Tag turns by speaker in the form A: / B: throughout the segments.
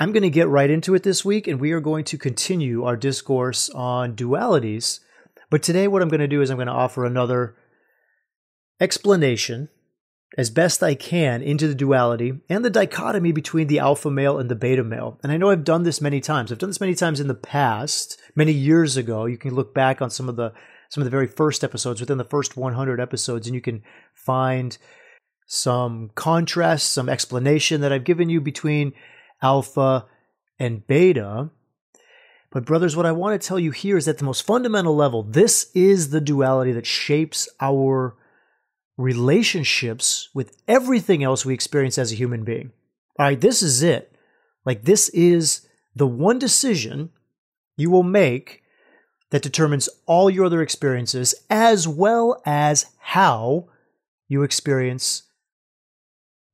A: I'm going to get right into it this week, and we are going to continue our discourse on dualities. But today, what I'm going to do is I'm going to offer another explanation as best I can into the duality and the dichotomy between the alpha male and the beta male. And I know I've done this many times. I've done this many times in the past, many years ago. You can look back on some of the some of the very first episodes within the first 100 episodes and you can find some contrast, some explanation that I've given you between alpha, and beta. But, brothers, what I want to tell you here is at the most fundamental level, this is the duality that shapes our relationships with everything else we experience as a human being. All right, this is it. Like, this is the one decision you will make that determines all your other experiences as well as how you experience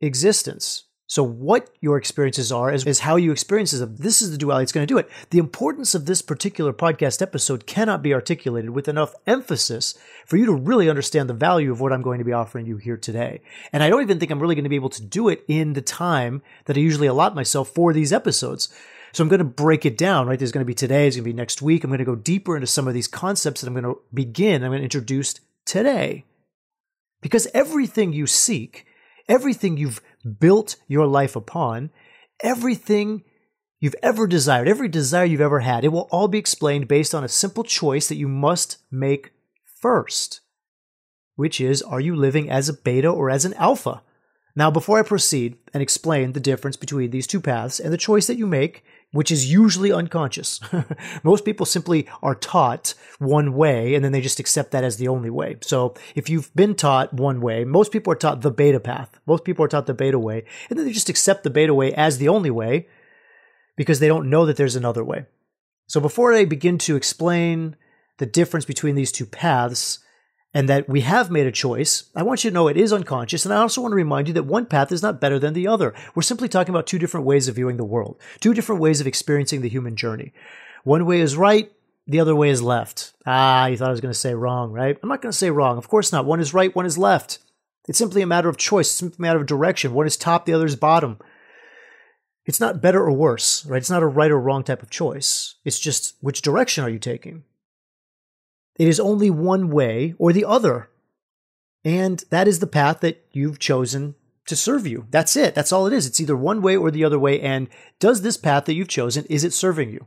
A: existence. So, what your experiences are is, is how you experience them. This is the duality that's going to do it. The importance of this particular podcast episode cannot be articulated with enough emphasis for you to really understand the value of what I'm going to be offering you here today. And I don't even think I'm really going to be able to do it in the time that I usually allot myself for these episodes. So I'm going to break it down, right? There's going to be today, there's going to be next week. I'm going to go deeper into some of these concepts that I'm going to begin, I'm going to introduce today. Because everything you seek, everything you've built your life upon, everything you've ever desired, every desire you've ever had, it will all be explained based on a simple choice that you must make first, which is are you living as a beta or as an alpha? Now, before I proceed and explain the difference between these two paths and the choice that you make, which is usually unconscious. Most people simply are taught one way and then they just accept that as the only way. So if you've been taught one way, most people are taught the beta path. Most people are taught the beta way and then they just accept the beta way as the only way because they don't know that there's another way. So before I begin to explain the difference between these two paths, and that we have made a choice, I want you to know it is unconscious. And I also want to remind you that one path is not better than the other. We're simply talking about two different ways of viewing the world, two different ways of experiencing the human journey. One way is right, the other way is left. Ah, you thought I was going to say wrong, right? I'm not going to say wrong. Of course not. One is right, one is left. It's simply a matter of choice, it's simply a matter of direction. One is top, the other is bottom. It's not better or worse, right? It's not a right or wrong type of choice. It's just which direction are you taking? It is only one way or the other. And that is the path that you've chosen to serve you. That's it. That's all it is. It's either one way or the other way. And does this path that you've chosen, is it serving you?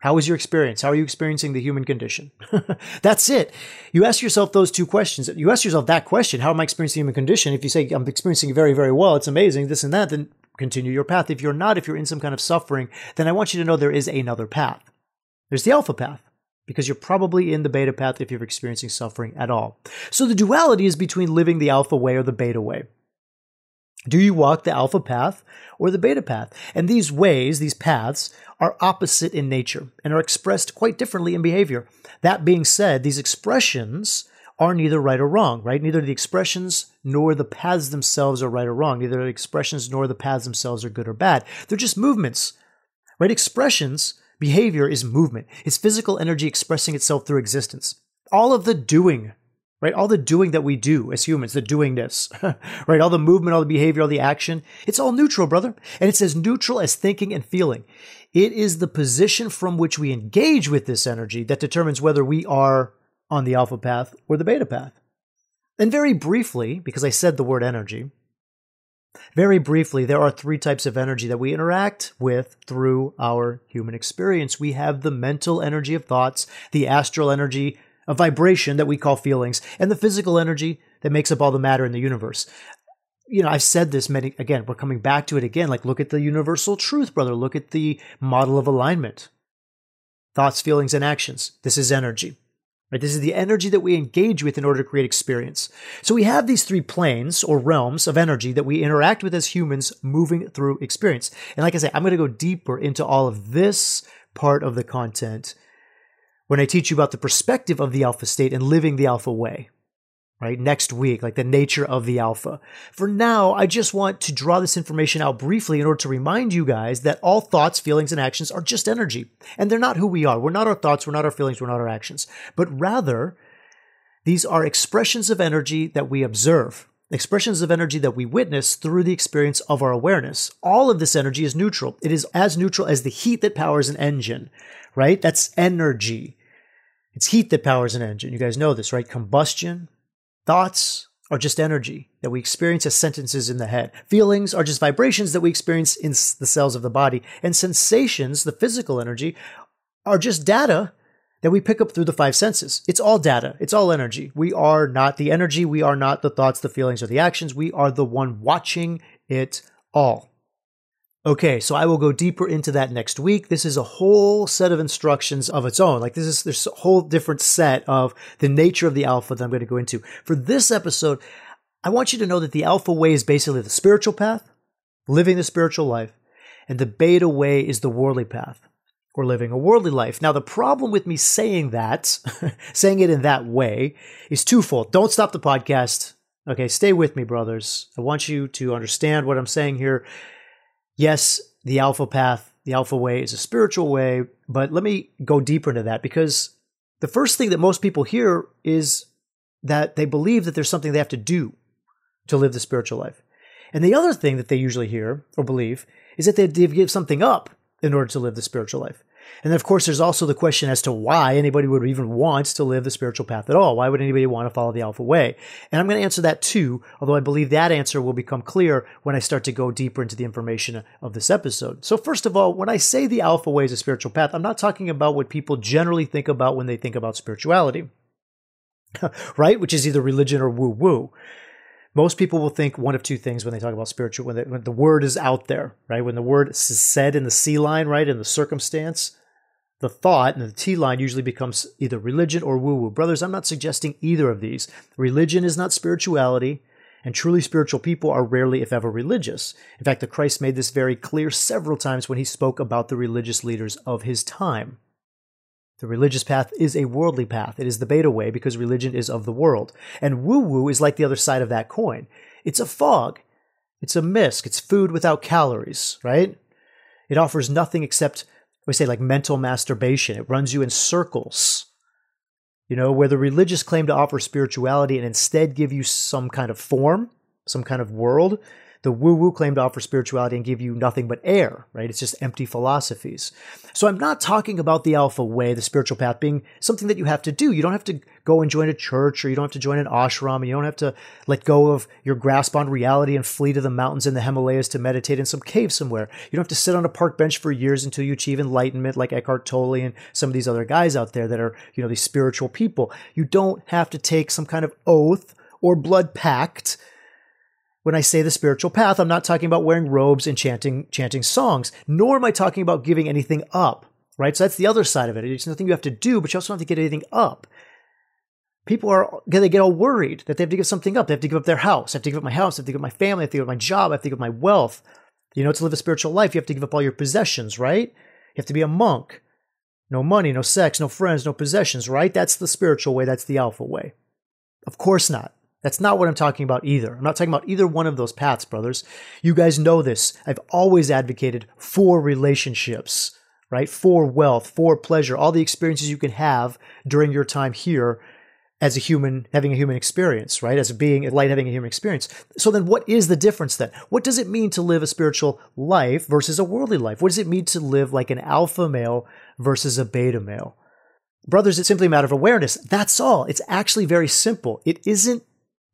A: How is your experience? How are you experiencing the human condition? That's it. You ask yourself those two questions. You ask yourself that question, how am I experiencing the human condition? If you say, I'm experiencing it very, very well, it's amazing, this and that, then continue your path. If you're not, if you're in some kind of suffering, then I want you to know there is another path. There's the alpha path because you're probably in the beta path if you're experiencing suffering at all. So the duality is between living the alpha way or the beta way. Do you walk the alpha path or the beta path? And these ways, these paths, are opposite in nature and are expressed quite differently in behavior. That being said, these expressions are neither right or wrong, right? Neither the expressions nor the paths themselves are right or wrong. Neither the expressions nor the paths themselves are good or bad. They're just movements, right? Expressions Behavior is movement. It's physical energy expressing itself through existence. All of the doing, right? All the doing that we do as humans, the doingness, right? All the movement, all the behavior, all the action, it's all neutral, brother. And it's as neutral as thinking and feeling. It is the position from which we engage with this energy that determines whether we are on the alpha path or the beta path. And very briefly, because I said the word energy, very briefly, there are three types of energy that we interact with through our human experience. We have the mental energy of thoughts, the astral energy of vibration that we call feelings, and the physical energy that makes up all the matter in the universe. You know, I've said this many, again, we're coming back to it again. Like, look at the universal truth, brother. Look at the model of alignment thoughts, feelings, and actions. This is energy. Right? This is the energy that we engage with in order to create experience. So we have these three planes or realms of energy that we interact with as humans moving through experience. And like I say, I'm going to go deeper into all of this part of the content when I teach you about the perspective of the alpha state and living the alpha way right? Next week, like the nature of the alpha. For now, I just want to draw this information out briefly in order to remind you guys that all thoughts, feelings, and actions are just energy. And they're not who we are. We're not our thoughts, we're not our feelings, we're not our actions. But rather, these are expressions of energy that we observe. Expressions of energy that we witness through the experience of our awareness. All of this energy is neutral. It is as neutral as the heat that powers an engine, right? That's energy. It's heat that powers an engine. You guys know this, right? Combustion, Thoughts are just energy that we experience as sentences in the head. Feelings are just vibrations that we experience in the cells of the body. And sensations, the physical energy, are just data that we pick up through the five senses. It's all data. It's all energy. We are not the energy. We are not the thoughts, the feelings, or the actions. We are the one watching it all. Okay, so I will go deeper into that next week. This is a whole set of instructions of its own. Like this is a whole different set of the nature of the alpha that I'm going to go into. For this episode, I want you to know that the alpha way is basically the spiritual path, living the spiritual life, and the beta way is the worldly path or living a worldly life. Now, the problem with me saying that, saying it in that way, is twofold. Don't stop the podcast. Okay, stay with me, brothers. I want you to understand what I'm saying here yes, the alpha path, the alpha way is a spiritual way, but let me go deeper into that because the first thing that most people hear is that they believe that there's something they have to do to live the spiritual life. And the other thing that they usually hear or believe is that they give something up in order to live the spiritual life. And then, of course, there's also the question as to why anybody would even want to live the spiritual path at all. Why would anybody want to follow the Alpha Way? And I'm going to answer that too, although I believe that answer will become clear when I start to go deeper into the information of this episode. So, first of all, when I say the Alpha Way is a spiritual path, I'm not talking about what people generally think about when they think about spirituality, right? Which is either religion or woo woo most people will think one of two things when they talk about spiritual when, they, when, the word is out there right when the word is said in the c line right in the circumstance the thought and the T line usually becomes either religion or woo woo. Brothers, I'm not suggesting either of these. Religion is not spirituality, and truly spiritual people are rarely, if ever, religious. In fact, the Christ made this very clear several times when he spoke about the religious leaders of his time. The religious path is a worldly path. It is the beta way because religion is of the world. And woo woo is like the other side of that coin. It's a fog. It's a mist. It's food without calories, right? It offers nothing except we say like mental masturbation. It runs you in circles. You know, where the religious claim to offer spirituality and instead give you some kind of form, some kind of world, the woo woo claim to offer spirituality and give you nothing but air, right? It's just empty philosophies. So I'm not talking about the alpha way, the spiritual path being something that you have to do. You don't have to go and join a church or you don't have to join an ashram and you don't have to let go of your grasp on reality and flee to the mountains in the Himalayas to meditate in some cave somewhere. You don't have to sit on a park bench for years until you achieve enlightenment like Eckhart Tolle and some of these other guys out there that are, you know, these spiritual people. You don't have to take some kind of oath or blood pact when I say the spiritual path, I'm not talking about wearing robes and chanting chanting songs, nor am I talking about giving anything up. Right? So that's the other side of it. It's nothing you have to do, but you also don't have to get anything up. People are they get all worried that they have to give something up. They have to give up their house. I have to give up my house. I have to give up my family. I have to give up my job. I have to give up my wealth. You know, to live a spiritual life, you have to give up all your possessions, right? You have to be a monk. No money, no sex, no friends, no possessions, right? That's the spiritual way. That's the alpha way. Of course not. That's not what I'm talking about either. I'm not talking about either one of those paths, brothers. You guys know this. I've always advocated for relationships, right? For wealth, for pleasure, all the experiences you can have during your time here as a human, having a human experience, right? As a being, a light having a human experience. So then what is the difference then? What does it mean to live a spiritual life versus a worldly life? What does it mean to live like an alpha male versus a beta male? Brothers, it's simply a matter of awareness. That's all. It's actually very simple. It isn't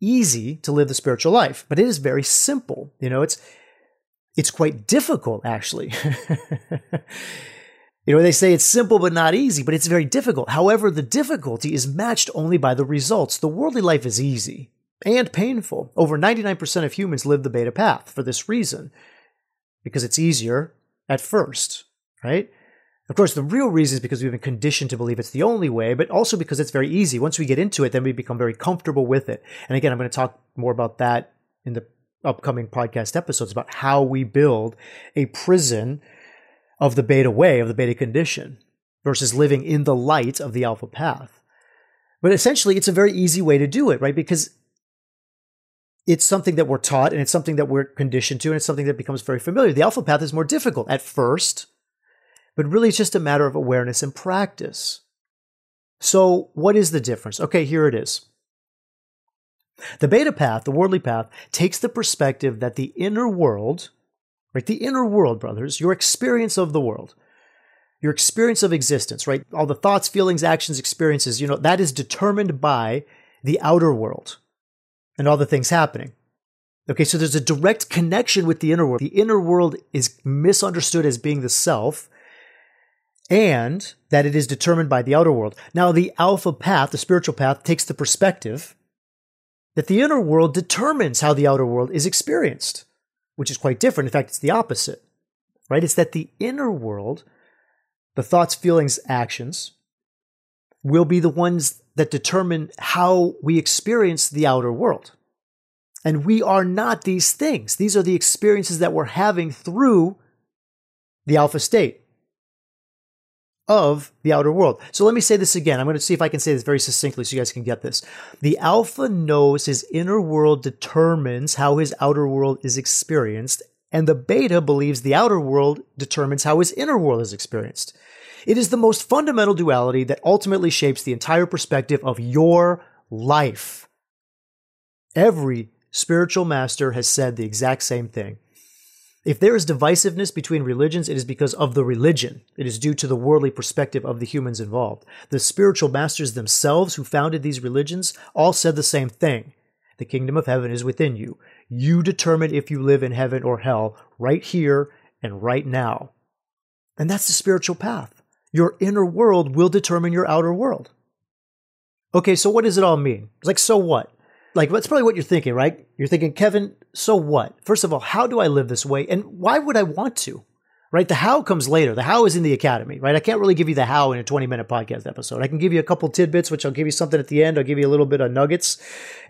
A: easy to live the spiritual life, but it is very simple. You know, it's it's quite difficult actually. you know, they say it's simple but not easy, but it's very difficult. However, the difficulty is matched only by the results. The worldly life is easy and painful. Over 99% of humans live the beta path for this reason, because it's easier at first, right? Of course, the real reason is because we've been conditioned to believe it's the only way, but also because it's very easy. Once we get into it, then we become very comfortable with it. And again, I'm going to talk more about that in the upcoming podcast episodes about how we build a prison of the beta way, of the beta condition, versus living in the light of the alpha path. But essentially, it's a very easy way to do it, right? Because it's something that we're taught and it's something that we're conditioned to and it's something that becomes very familiar. The alpha path is more difficult at first, but really it's just a matter of awareness and practice. So, what is the difference? Okay, here it is. The beta path, the worldly path, takes the perspective that the inner world, right? The inner world, brothers, your experience of the world, your experience of existence, right? All the thoughts, feelings, actions, experiences, you know, that is determined by the outer world and all the things happening. Okay, so there's a direct connection with the inner world. The inner world is misunderstood as being the self, and that it is determined by the outer world. Now, the alpha path, the spiritual path, takes the perspective that the inner world determines how the outer world is experienced, which is quite different. In fact, it's the opposite, right? It's that the inner world, the thoughts, feelings, actions, will be the ones that determine how we experience the outer world. And we are not these things. These are the experiences that we're having through the alpha state of the outer world. So let me say this again. I'm going to see if I can say this very succinctly so you guys can get this. The alpha knows his inner world determines how his outer world is experienced, and the beta believes the outer world determines how his inner world is experienced. It is the most fundamental duality that ultimately shapes the entire perspective of your life. Every spiritual master has said the exact same thing. If there is divisiveness between religions, it is because of the religion. It is due to the worldly perspective of the humans involved. The spiritual masters themselves who founded these religions all said the same thing. The kingdom of heaven is within you. You determine if you live in heaven or hell right here and right now. And that's the spiritual path. Your inner world will determine your outer world. Okay, so what does it all mean? It's like, so what? Like, that's probably what you're thinking, right? You're thinking, Kevin, so what? First of all, how do I live this way? And why would I want to? Right? The how comes later. The how is in the academy, right? I can't really give you the how in a 20 minute podcast episode. I can give you a couple tidbits, which I'll give you something at the end. I'll give you a little bit of nuggets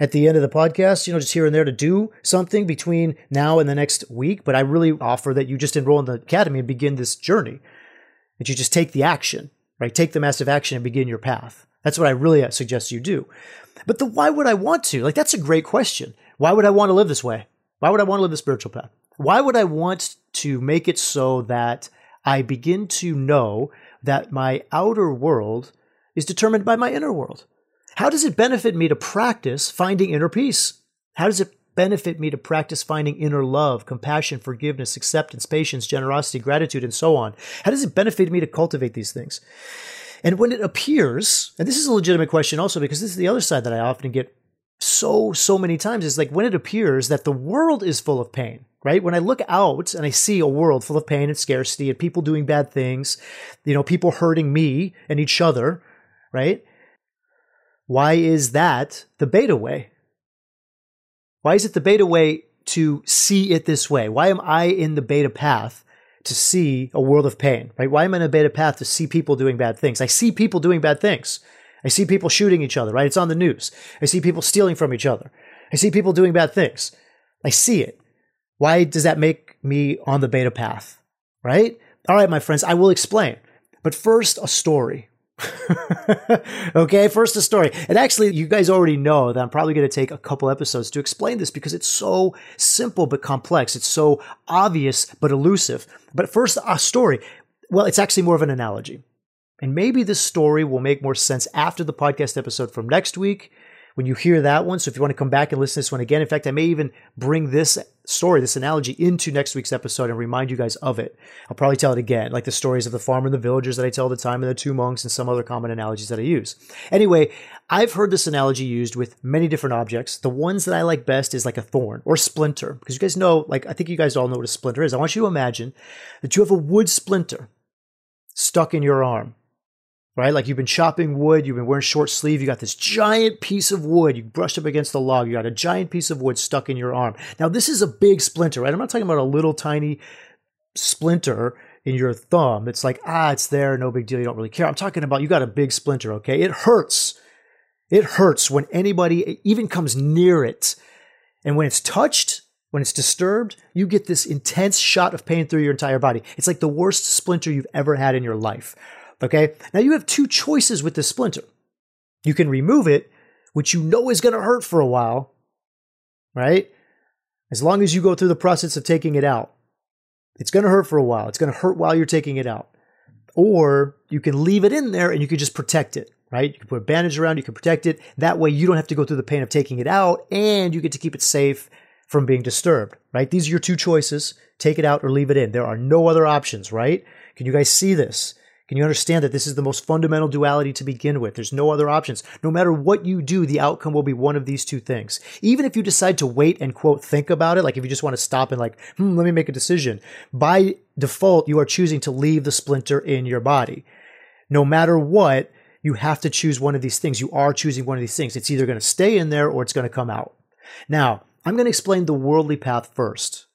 A: at the end of the podcast, you know, just here and there to do something between now and the next week. But I really offer that you just enroll in the academy and begin this journey that you just take the action, right? Take the massive action and begin your path. That's what I really suggest you do. But the why would I want to? Like, that's a great question. Why would I want to live this way? Why would I want to live the spiritual path? Why would I want to make it so that I begin to know that my outer world is determined by my inner world? How does it benefit me to practice finding inner peace? How does it benefit me to practice finding inner love, compassion, forgiveness, acceptance, patience, generosity, gratitude, and so on? How does it benefit me to cultivate these things? And when it appears, and this is a legitimate question also because this is the other side that I often get so, so many times is like when it appears that the world is full of pain, right? When I look out and I see a world full of pain and scarcity and people doing bad things, you know, people hurting me and each other, right? Why is that the beta way? Why is it the beta way to see it this way? Why am I in the beta path to see a world of pain, right? Why am I in a beta path to see people doing bad things? I see people doing bad things. I see people shooting each other, right? It's on the news. I see people stealing from each other. I see people doing bad things. I see it. Why does that make me on the beta path, right? All right, my friends, I will explain. But first, a story. okay, first a story. And actually, you guys already know that I'm probably going to take a couple episodes to explain this because it's so simple but complex. It's so obvious but elusive. But first, a story. Well, it's actually more of an analogy. And maybe this story will make more sense after the podcast episode from next week when you hear that one. So if you want to come back and listen to this one again, in fact, I may even bring this story, this analogy into next week's episode and remind you guys of it. I'll probably tell it again, like the stories of the farmer and the villagers that I tell all the time and the two monks and some other common analogies that I use. Anyway, I've heard this analogy used with many different objects. The ones that I like best is like a thorn or splinter, because you guys know, like, I think you guys all know what a splinter is. I want you to imagine that you have a wood splinter stuck in your arm right? Like you've been chopping wood, you've been wearing short sleeve, you got this giant piece of wood, you brushed up against the log, you got a giant piece of wood stuck in your arm. Now, this is a big splinter, right? I'm not talking about a little tiny splinter, in your thumb. It's like, ah, it's there, no big deal, you don't really care. I'm talking about you got a big splinter, okay? It hurts. It hurts when anybody even comes near it. And when it's touched, when it's disturbed, you get this intense shot of pain through your entire body. It's like the worst splinter you've ever had in your life. Okay? Now you have two choices with this splinter. You can remove it, which you know is going to hurt for a while, right? As long as you go through the process of taking it out. It's going to hurt for a while. It's going to hurt while you're taking it out. Or you can leave it in there and you can just protect it, right? You can put a bandage around, you can protect it. That way you don't have to go through the pain of taking it out and you get to keep it safe from being disturbed, right? These are your two choices. Take it out or leave it in. There are no other options, right? Can you guys see this? Can you understand that this is the most fundamental duality to begin with? There's no other options. No matter what you do, the outcome will be one of these two things. Even if you decide to wait and quote, think about it, like if you just want to stop and like, hmm, let me make a decision, by default, you are choosing to leave the splinter in your body. No matter what, you have to choose one of these things. You are choosing one of these things. It's either going to stay in there or it's going to come out. Now, I'm going to explain the worldly path first,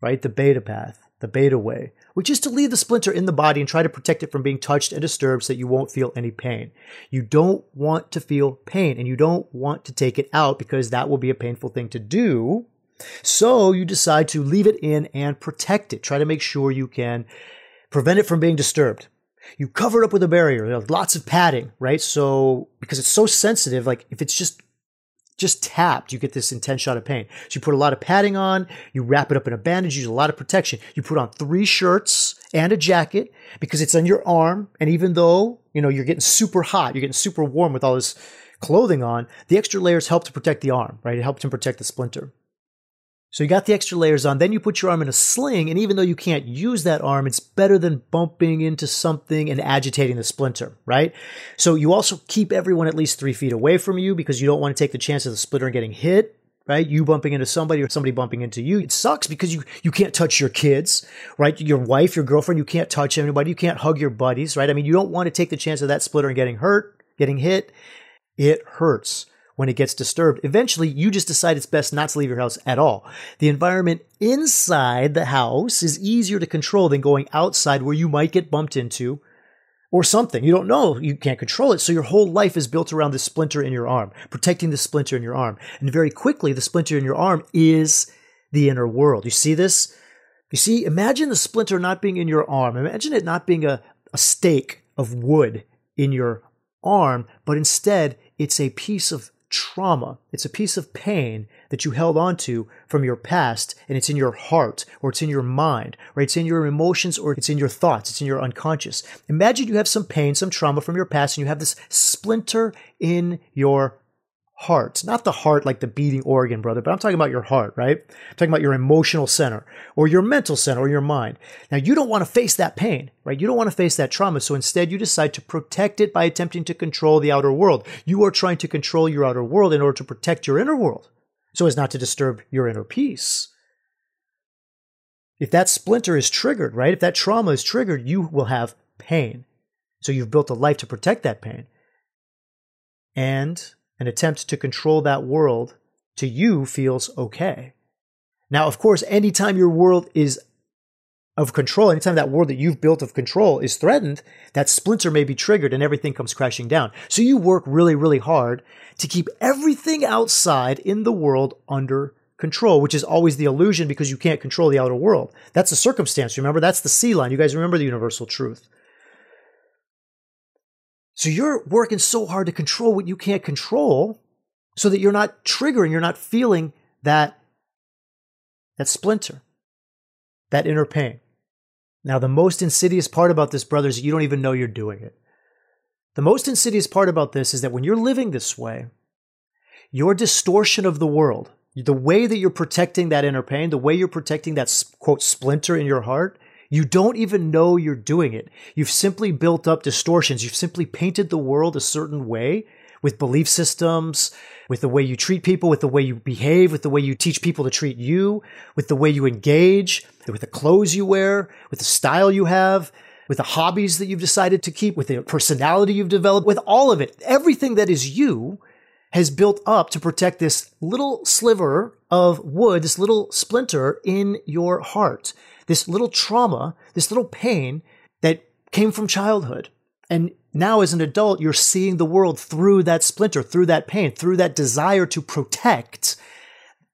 A: right? The beta path, the beta way which is to leave the splinter in the body and try to protect it from being touched and disturbed so that you won't feel any pain. You don't want to feel pain and you don't want to take it out because that will be a painful thing to do. So you decide to leave it in and protect it. Try to make sure you can prevent it from being disturbed. You cover it up with a barrier, lots of padding, right? So because it's so sensitive, like if it's just just tapped, you get this intense shot of pain. So you put a lot of padding on, you wrap it up in a bandage, use a lot of protection. You put on three shirts and a jacket because it's on your arm. And even though, you know, you're getting super hot, you're getting super warm with all this clothing on, the extra layers help to protect the arm, right? It helps to protect the splinter. So you got the extra layers on, then you put your arm in a sling, and even though you can't use that arm, it's better than bumping into something and agitating the splinter, right? So you also keep everyone at least three feet away from you because you don't want to take the chance of the splinter getting hit, right? You bumping into somebody or somebody bumping into you. It sucks because you, you can't touch your kids, right? Your wife, your girlfriend, you can't touch anybody. You can't hug your buddies, right? I mean, you don't want to take the chance of that splitter and getting hurt, getting hit. It hurts when it gets disturbed. Eventually, you just decide it's best not to leave your house at all. The environment inside the house is easier to control than going outside where you might get bumped into or something. You don't know. You can't control it. So your whole life is built around the splinter in your arm, protecting the splinter in your arm. And very quickly, the splinter in your arm is the inner world. You see this? You see, imagine the splinter not being in your arm. Imagine it not being a, a stake of wood in your arm, but instead it's a piece of trauma. It's a piece of pain that you held onto from your past and it's in your heart or it's in your mind or it's in your emotions or it's in your thoughts. It's in your unconscious. Imagine you have some pain, some trauma from your past and you have this splinter in your heart. Not the heart like the beating organ, brother, but I'm talking about your heart, right? I'm talking about your emotional center or your mental center or your mind. Now, you don't want to face that pain, right? You don't want to face that trauma. So instead, you decide to protect it by attempting to control the outer world. You are trying to control your outer world in order to protect your inner world so as not to disturb your inner peace. If that splinter is triggered, right? If that trauma is triggered, you will have pain. So you've built a life to protect that pain. And an attempt to control that world to you feels okay. Now, of course, anytime your world is of control, anytime that world that you've built of control is threatened, that splinter may be triggered and everything comes crashing down. So you work really, really hard to keep everything outside in the world under control, which is always the illusion because you can't control the outer world. That's the circumstance. Remember, that's the C line. You guys remember the universal truth. So you're working so hard to control what you can't control so that you're not triggering, you're not feeling that, that splinter, that inner pain. Now, the most insidious part about this, brothers, you don't even know you're doing it. The most insidious part about this is that when you're living this way, your distortion of the world, the way that you're protecting that inner pain, the way you're protecting that quote splinter in your heart, you don't even know you're doing it. You've simply built up distortions. You've simply painted the world a certain way with belief systems, with the way you treat people, with the way you behave, with the way you teach people to treat you, with the way you engage, with the clothes you wear, with the style you have, with the hobbies that you've decided to keep, with the personality you've developed, with all of it. Everything that is you has built up to protect this little sliver of wood, this little splinter in your heart, this little trauma, this little pain that came from childhood. And now as an adult, you're seeing the world through that splinter, through that pain, through that desire to protect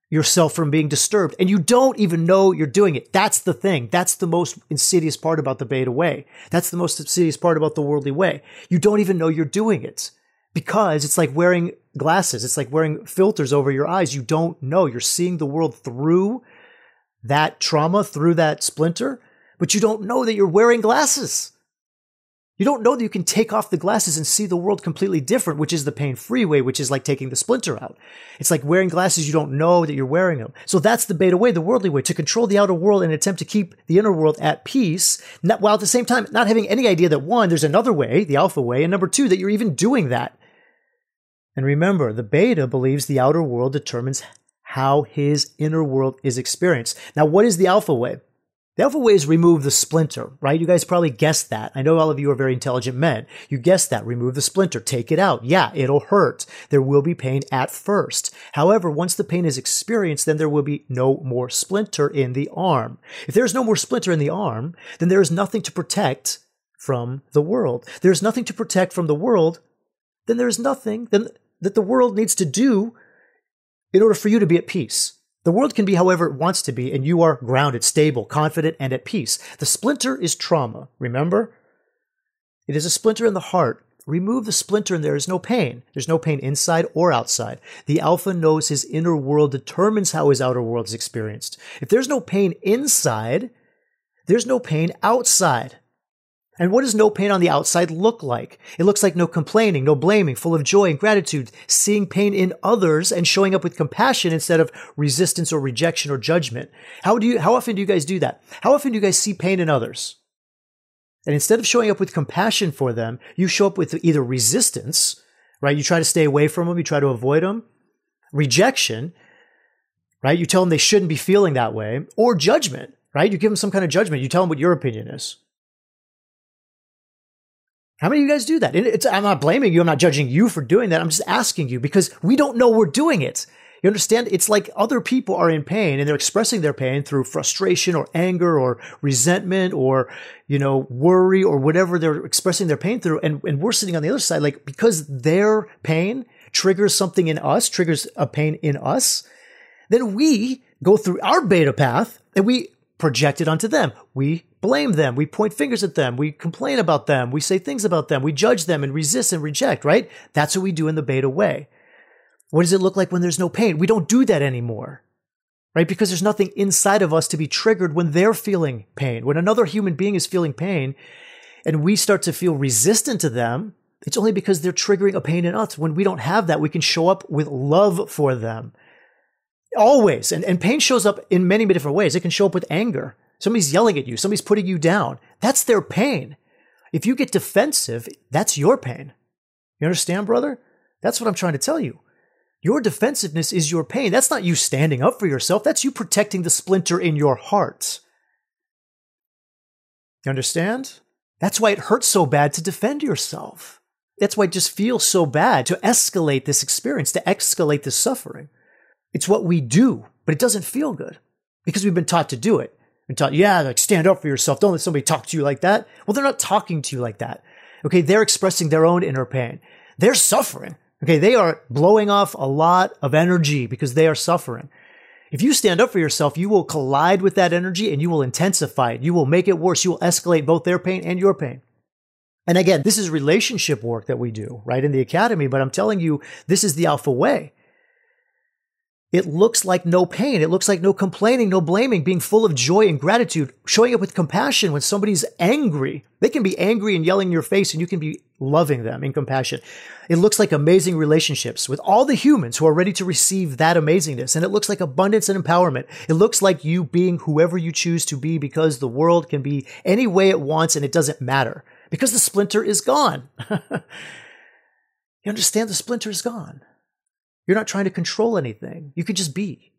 A: yourself from being disturbed. And you don't even know you're doing it. That's the thing. That's the most insidious part about the beta way. That's the most insidious part about the worldly way. You don't even know you're doing it because it's like wearing glasses. It's like wearing filters over your eyes. You don't know. You're seeing the world through that trauma, through that splinter, but you don't know that you're wearing glasses. You don't know that you can take off the glasses and see the world completely different, which is the pain free way, which is like taking the splinter out. It's like wearing glasses you don't know that you're wearing them. So that's the beta way, the worldly way, to control the outer world and attempt to keep the inner world at peace, while at the same time not having any idea that one, there's another way, the alpha way, and number two, that you're even doing that. And remember, the beta believes the outer world determines how his inner world is experienced. Now, what is the alpha way? The alpha way is remove the splinter, right? You guys probably guessed that. I know all of you are very intelligent men. You guessed that. Remove the splinter. Take it out. Yeah, it'll hurt. There will be pain at first. However, once the pain is experienced, then there will be no more splinter in the arm. If there's no more splinter in the arm, then there is nothing to protect from the world. There's nothing to protect from the world, then there's nothing then that the world needs to do in order for you to be at peace. The world can be however it wants to be, and you are grounded, stable, confident, and at peace. The splinter is trauma, remember? It is a splinter in the heart. Remove the splinter and there is no pain. There's no pain inside or outside. The alpha knows his inner world determines how his outer world is experienced. If there's no pain inside, there's no pain outside. And what does no pain on the outside look like? It looks like no complaining, no blaming, full of joy and gratitude, seeing pain in others and showing up with compassion instead of resistance or rejection or judgment. How do you, how often do you guys do that? How often do you guys see pain in others? And instead of showing up with compassion for them, you show up with either resistance, right? You try to stay away from them, you try to avoid them, rejection, right? You tell them they shouldn't be feeling that way, or judgment, right? You give them some kind of judgment. You tell them what your opinion is. How many of you guys do that? I'm not blaming you. I'm not judging you for doing that. I'm just asking you because we don't know we're doing it. You understand? It's like other people are in pain and they're expressing their pain through frustration or anger or resentment or, you know, worry or whatever they're expressing their pain through. And, and we're sitting on the other side, like because their pain triggers something in us, triggers a pain in us, then we go through our beta path and we project it onto them. We blame them. We point fingers at them. We complain about them. We say things about them. We judge them and resist and reject, right? That's what we do in the beta way. What does it look like when there's no pain? We don't do that anymore, right? Because there's nothing inside of us to be triggered when they're feeling pain. When another human being is feeling pain and we start to feel resistant to them, it's only because they're triggering a pain in us. When we don't have that, we can show up with love for them. Always. And, and pain shows up in many many different ways. It can show up with anger. Somebody's yelling at you. Somebody's putting you down. That's their pain. If you get defensive, that's your pain. You understand, brother? That's what I'm trying to tell you. Your defensiveness is your pain. That's not you standing up for yourself. That's you protecting the splinter in your heart. You understand? That's why it hurts so bad to defend yourself. That's why it just feels so bad to escalate this experience, to escalate this suffering. It's what we do, but it doesn't feel good because we've been taught to do it and taught, yeah, like stand up for yourself. Don't let somebody talk to you like that. Well, they're not talking to you like that. Okay. They're expressing their own inner pain. They're suffering. Okay. They are blowing off a lot of energy because they are suffering. If you stand up for yourself, you will collide with that energy and you will intensify it. You will make it worse. You will escalate both their pain and your pain. And again, this is relationship work that we do, right, in the academy, but I'm telling you, this is the alpha way. It looks like no pain. It looks like no complaining, no blaming, being full of joy and gratitude, showing up with compassion when somebody's angry. They can be angry and yelling in your face and you can be loving them in compassion. It looks like amazing relationships with all the humans who are ready to receive that amazingness. And it looks like abundance and empowerment. It looks like you being whoever you choose to be because the world can be any way it wants and it doesn't matter because the splinter is gone. you understand the splinter is gone. You're not trying to control anything. You can just be.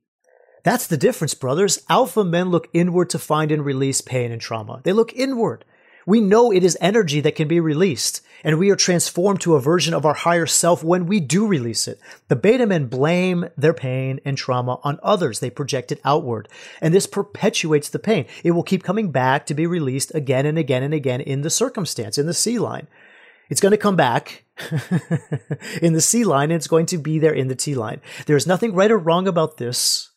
A: That's the difference, brothers. Alpha men look inward to find and release pain and trauma. They look inward. We know it is energy that can be released, and we are transformed to a version of our higher self when we do release it. The beta men blame their pain and trauma on others. They project it outward, and this perpetuates the pain. It will keep coming back to be released again and again and again in the circumstance, in the C line. It's going to come back in the C line, and it's going to be there in the T line. There is nothing right or wrong about this.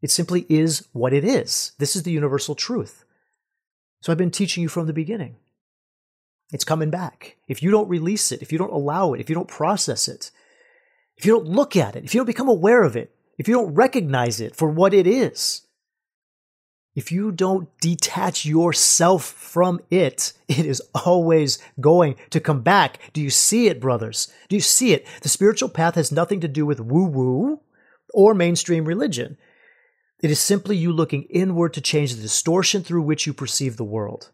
A: It simply is what it is. This is the universal truth. So I've been teaching you from the beginning. It's coming back. If you don't release it, if you don't allow it, if you don't process it, if you don't look at it, if you don't become aware of it, if you don't recognize it for what it is, if you don't detach yourself from it, it is always going to come back. Do you see it, brothers? Do you see it? The spiritual path has nothing to do with woo woo or mainstream religion. It is simply you looking inward to change the distortion through which you perceive the world.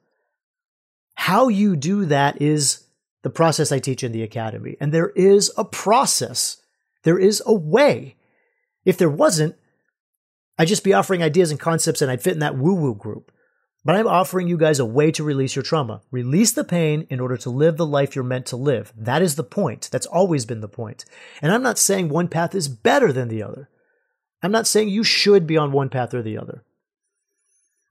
A: How you do that is the process I teach in the academy. And there is a process. There is a way. If there wasn't, I'd just be offering ideas and concepts and I'd fit in that woo woo group. But I'm offering you guys a way to release your trauma. Release the pain in order to live the life you're meant to live. That is the point. That's always been the point. And I'm not saying one path is better than the other. I'm not saying you should be on one path or the other.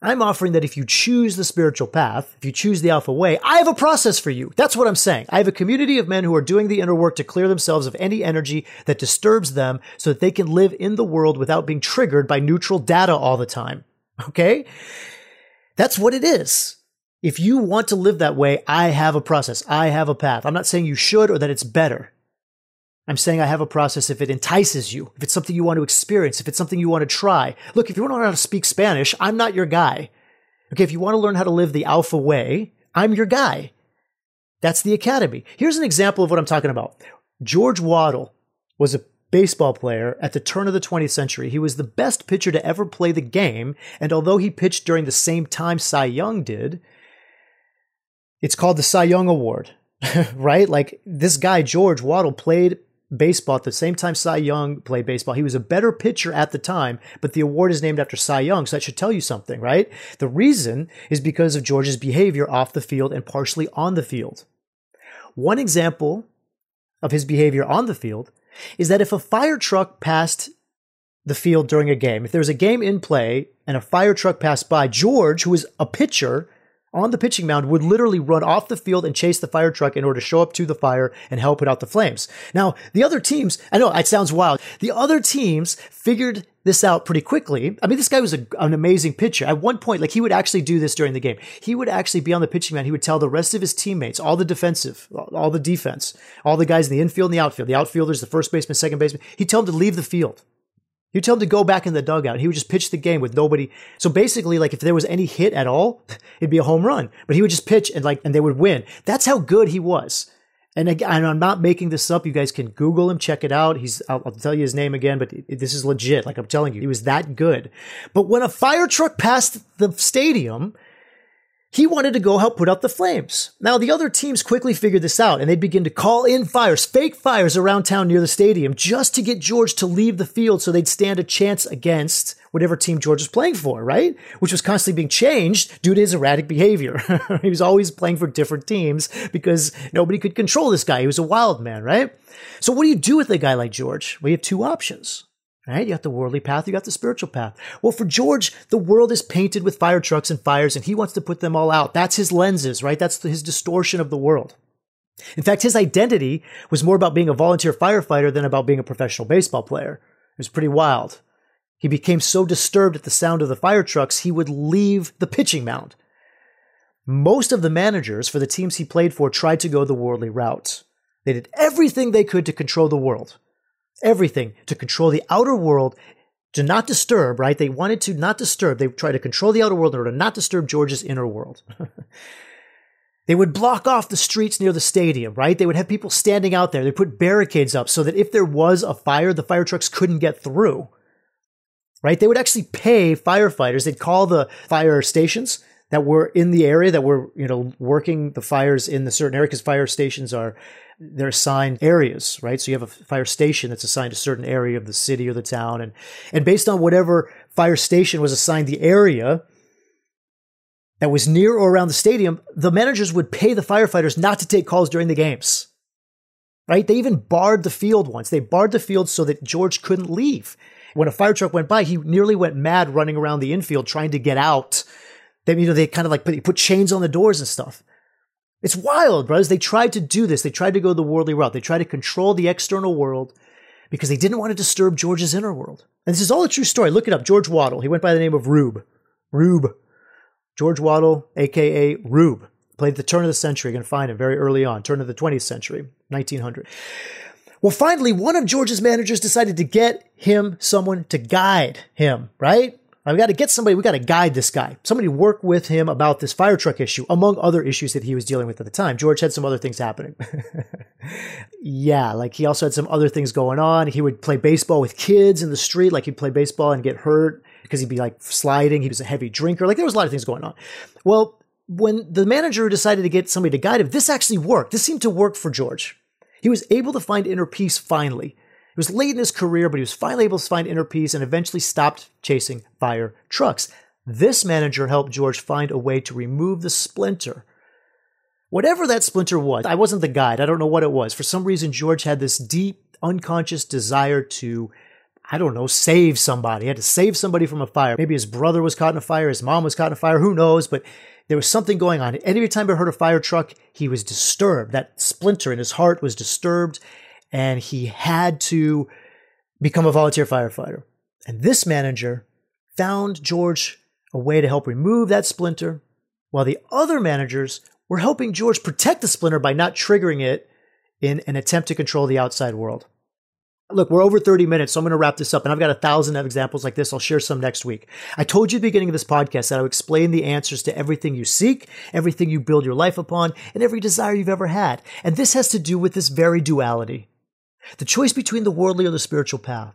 A: I'm offering that if you choose the spiritual path, if you choose the alpha way, I have a process for you. That's what I'm saying. I have a community of men who are doing the inner work to clear themselves of any energy that disturbs them so that they can live in the world without being triggered by neutral data all the time. Okay? That's what it is. If you want to live that way, I have a process. I have a path. I'm not saying you should or that it's better. I'm saying I have a process if it entices you, if it's something you want to experience, if it's something you want to try. Look, if you want to learn how to speak Spanish, I'm not your guy. Okay, if you want to learn how to live the alpha way, I'm your guy. That's the academy. Here's an example of what I'm talking about. George Waddell was a baseball player at the turn of the 20th century. He was the best pitcher to ever play the game, and although he pitched during the same time Cy Young did, it's called the Cy Young Award, right? Like this guy, George Waddell, played baseball at the same time Cy Young played baseball. He was a better pitcher at the time, but the award is named after Cy Young, so that should tell you something, right? The reason is because of George's behavior off the field and partially on the field. One example of his behavior on the field is that if a fire truck passed the field during a game, if there was a game in play and a fire truck passed by, George, who was a pitcher, on the pitching mound would literally run off the field and chase the fire truck in order to show up to the fire and help put out the flames. Now, the other teams, I know it sounds wild. The other teams figured this out pretty quickly. I mean, this guy was a, an amazing pitcher. At one point, like he would actually do this during the game. He would actually be on the pitching mound. He would tell the rest of his teammates, all the defensive, all the defense, all the guys in the infield and the outfield, the outfielders, the first baseman, second baseman. He'd tell them to leave the field. You tell him to go back in the dugout. He would just pitch the game with nobody. So basically, like if there was any hit at all, it'd be a home run. But he would just pitch and like, and they would win. That's how good he was. And again, I'm not making this up. You guys can Google him, check it out. He's, I'll, I'll tell you his name again, but this is legit. Like I'm telling you, he was that good. But when a fire truck passed the stadium, he wanted to go help put out the flames. Now, the other teams quickly figured this out and they'd begin to call in fires, fake fires around town near the stadium just to get George to leave the field so they'd stand a chance against whatever team George was playing for, right? Which was constantly being changed due to his erratic behavior. he was always playing for different teams because nobody could control this guy. He was a wild man, right? So what do you do with a guy like George? Well, you have two options. Right? You got the worldly path, you got the spiritual path. Well, for George, the world is painted with fire trucks and fires, and he wants to put them all out. That's his lenses, right? That's his distortion of the world. In fact, his identity was more about being a volunteer firefighter than about being a professional baseball player. It was pretty wild. He became so disturbed at the sound of the fire trucks, he would leave the pitching mound. Most of the managers for the teams he played for tried to go the worldly route. They did everything they could to control the world everything to control the outer world to not disturb, right? They wanted to not disturb. They tried to control the outer world in order to not disturb George's inner world. they would block off the streets near the stadium, right? They would have people standing out there. They put barricades up so that if there was a fire, the fire trucks couldn't get through. Right? They would actually pay firefighters. They'd call the fire stations that were in the area that were, you know, working the fires in the certain area because fire stations are they're assigned areas, right? So you have a fire station that's assigned a certain area of the city or the town. And, and based on whatever fire station was assigned the area, that was near or around the stadium, the managers would pay the firefighters not to take calls during the games. Right? They even barred the field once. They barred the field so that George couldn't leave. When a fire truck went by, he nearly went mad running around the infield trying to get out. They, you know, they kind of like put, put chains on the doors and stuff. It's wild, brothers. They tried to do this. They tried to go the worldly route. They tried to control the external world because they didn't want to disturb George's inner world. And this is all a true story. Look it up. George Waddell. He went by the name of Rube. Rube. George Waddell, aka Rube. Played the turn of the century. Going to find him very early on, turn of the 20th century, 1900. Well, finally, one of George's managers decided to get him someone to guide him, right? We got to get somebody, we got to guide this guy. Somebody work with him about this fire truck issue, among other issues that he was dealing with at the time. George had some other things happening. yeah, like he also had some other things going on. He would play baseball with kids in the street, like he'd play baseball and get hurt because he'd be like sliding. He was a heavy drinker. Like there was a lot of things going on. Well, when the manager decided to get somebody to guide him, this actually worked. This seemed to work for George. He was able to find inner peace finally. He was late in his career, but he was finally able to find inner peace and eventually stopped chasing fire trucks. This manager helped George find a way to remove the splinter. Whatever that splinter was, I wasn't the guide. I don't know what it was. For some reason, George had this deep, unconscious desire to, I don't know, save somebody. He had to save somebody from a fire. Maybe his brother was caught in a fire, his mom was caught in a fire, who knows? But there was something going on. Every time he heard a fire truck, he was disturbed. That splinter in his heart was disturbed and he had to become a volunteer firefighter. And this manager found George a way to help remove that splinter, while the other managers were helping George protect the splinter by not triggering it in an attempt to control the outside world. Look, we're over 30 minutes, so I'm going to wrap this up. And I've got a thousand of examples like this. I'll share some next week. I told you at the beginning of this podcast that I would explain the answers to everything you seek, everything you build your life upon, and every desire you've ever had. And this has to do with this very duality. The choice between the worldly or the spiritual path.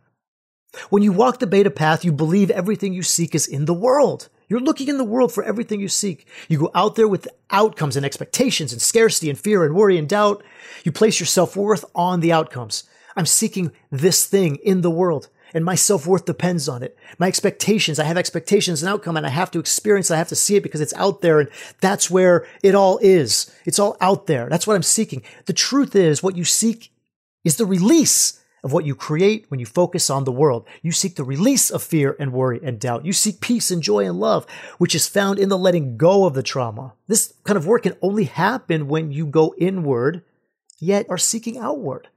A: When you walk the beta path, you believe everything you seek is in the world. You're looking in the world for everything you seek. You go out there with outcomes and expectations and scarcity and fear and worry and doubt. You place your self-worth on the outcomes. I'm seeking this thing in the world and my self-worth depends on it. My expectations, I have expectations and outcome and I have to experience, I have to see it because it's out there and that's where it all is. It's all out there. That's what I'm seeking. The truth is what you seek is the release of what you create when you focus on the world. You seek the release of fear and worry and doubt. You seek peace and joy and love, which is found in the letting go of the trauma. This kind of work can only happen when you go inward, yet are seeking outward.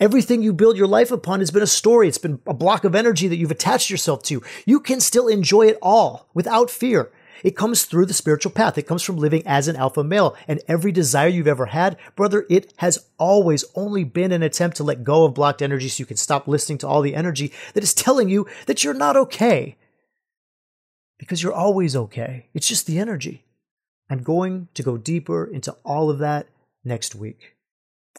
A: Everything you build your life upon has been a story. It's been a block of energy that you've attached yourself to. You can still enjoy it all without fear. It comes through the spiritual path. It comes from living as an alpha male. And every desire you've ever had, brother, it has always only been an attempt to let go of blocked energy so you can stop listening to all the energy that is telling you that you're not okay. Because you're always okay. It's just the energy. I'm going to go deeper into all of that next week.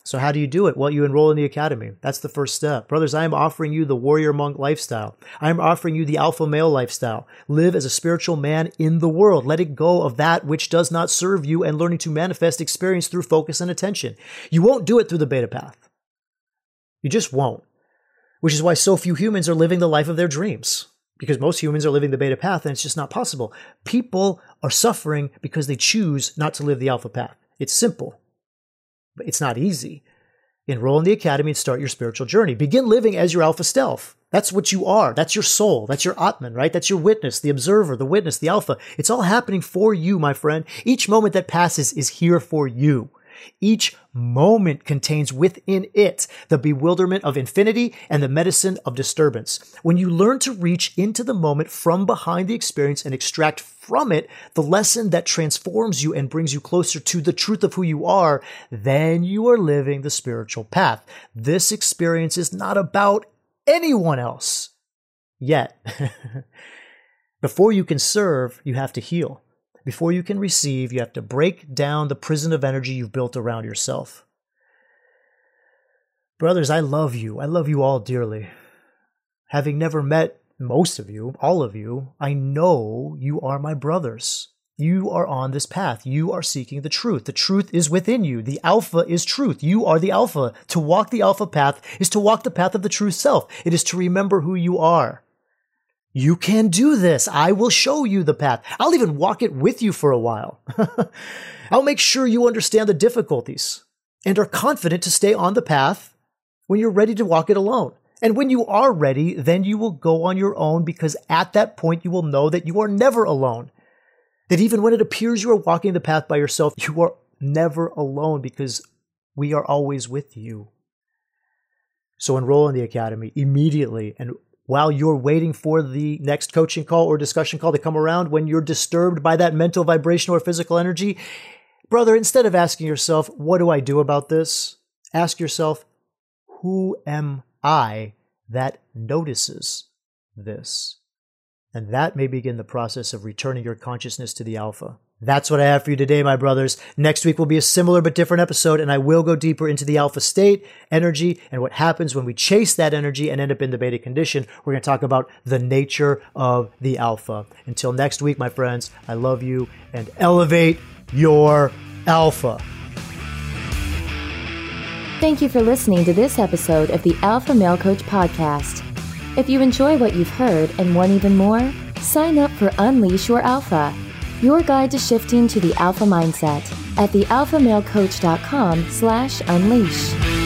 A: So, how do you do it? Well, you enroll in the academy. That's the first step. Brothers, I am offering you the warrior monk lifestyle. I am offering you the alpha male lifestyle. Live as a spiritual man in the world, letting go of that which does not serve you and learning to manifest experience through focus and attention. You won't do it through the beta path. You just won't. Which is why so few humans are living the life of their dreams. Because most humans are living the beta path and it's just not possible. People are suffering because they choose not to live the alpha path. It's simple. But it's not easy. Enroll in the academy and start your spiritual journey. Begin living as your alpha self. That's what you are. That's your soul. That's your Atman, right? That's your witness, the observer, the witness, the alpha. It's all happening for you, my friend. Each moment that passes is here for you. Each moment contains within it the bewilderment of infinity and the medicine of disturbance. When you learn to reach into the moment from behind the experience and extract from it the lesson that transforms you and brings you closer to the truth of who you are, then you are living the spiritual path. This experience is not about anyone else. Yet, before you can serve, you have to heal. Before you can receive, you have to break down the prison of energy you've built around yourself. Brothers, I love you. I love you all dearly. Having never met most of you, all of you, I know you are my brothers. You are on this path. You are seeking the truth. The truth is within you. The alpha is truth. You are the alpha. To walk the alpha path is to walk the path of the true self. It is to remember who you are. You can do this. I will show you the path. I'll even walk it with you for a while. I'll make sure you understand the difficulties and are confident to stay on the path when you're ready to walk it alone. And when you are ready, then you will go on your own because at that point you will know that you are never alone. That even when it appears you are walking the path by yourself, you are never alone because we are always with you. So enroll in the academy immediately. And while you're waiting for the next coaching call or discussion call to come around, when you're disturbed by that mental vibration or physical energy, brother, instead of asking yourself, what do I do about this? Ask yourself, who am I that notices this? And that may begin the process of returning your consciousness to the alpha. That's what I have for you today, my brothers. Next week will be a similar but different episode, and I will go deeper into the alpha state, energy, and what happens when we chase that energy and end up in the beta condition. We're going to talk about the nature of the alpha. Until next week, my friends, I love you and elevate your alpha.
B: Thank you for listening to this episode of the Alpha Male Coach Podcast. If you enjoy what you've heard and want even more, sign up for Unleash Your Alpha, your guide to shifting to the alpha mindset at thealphamalecoach.com slash unleash.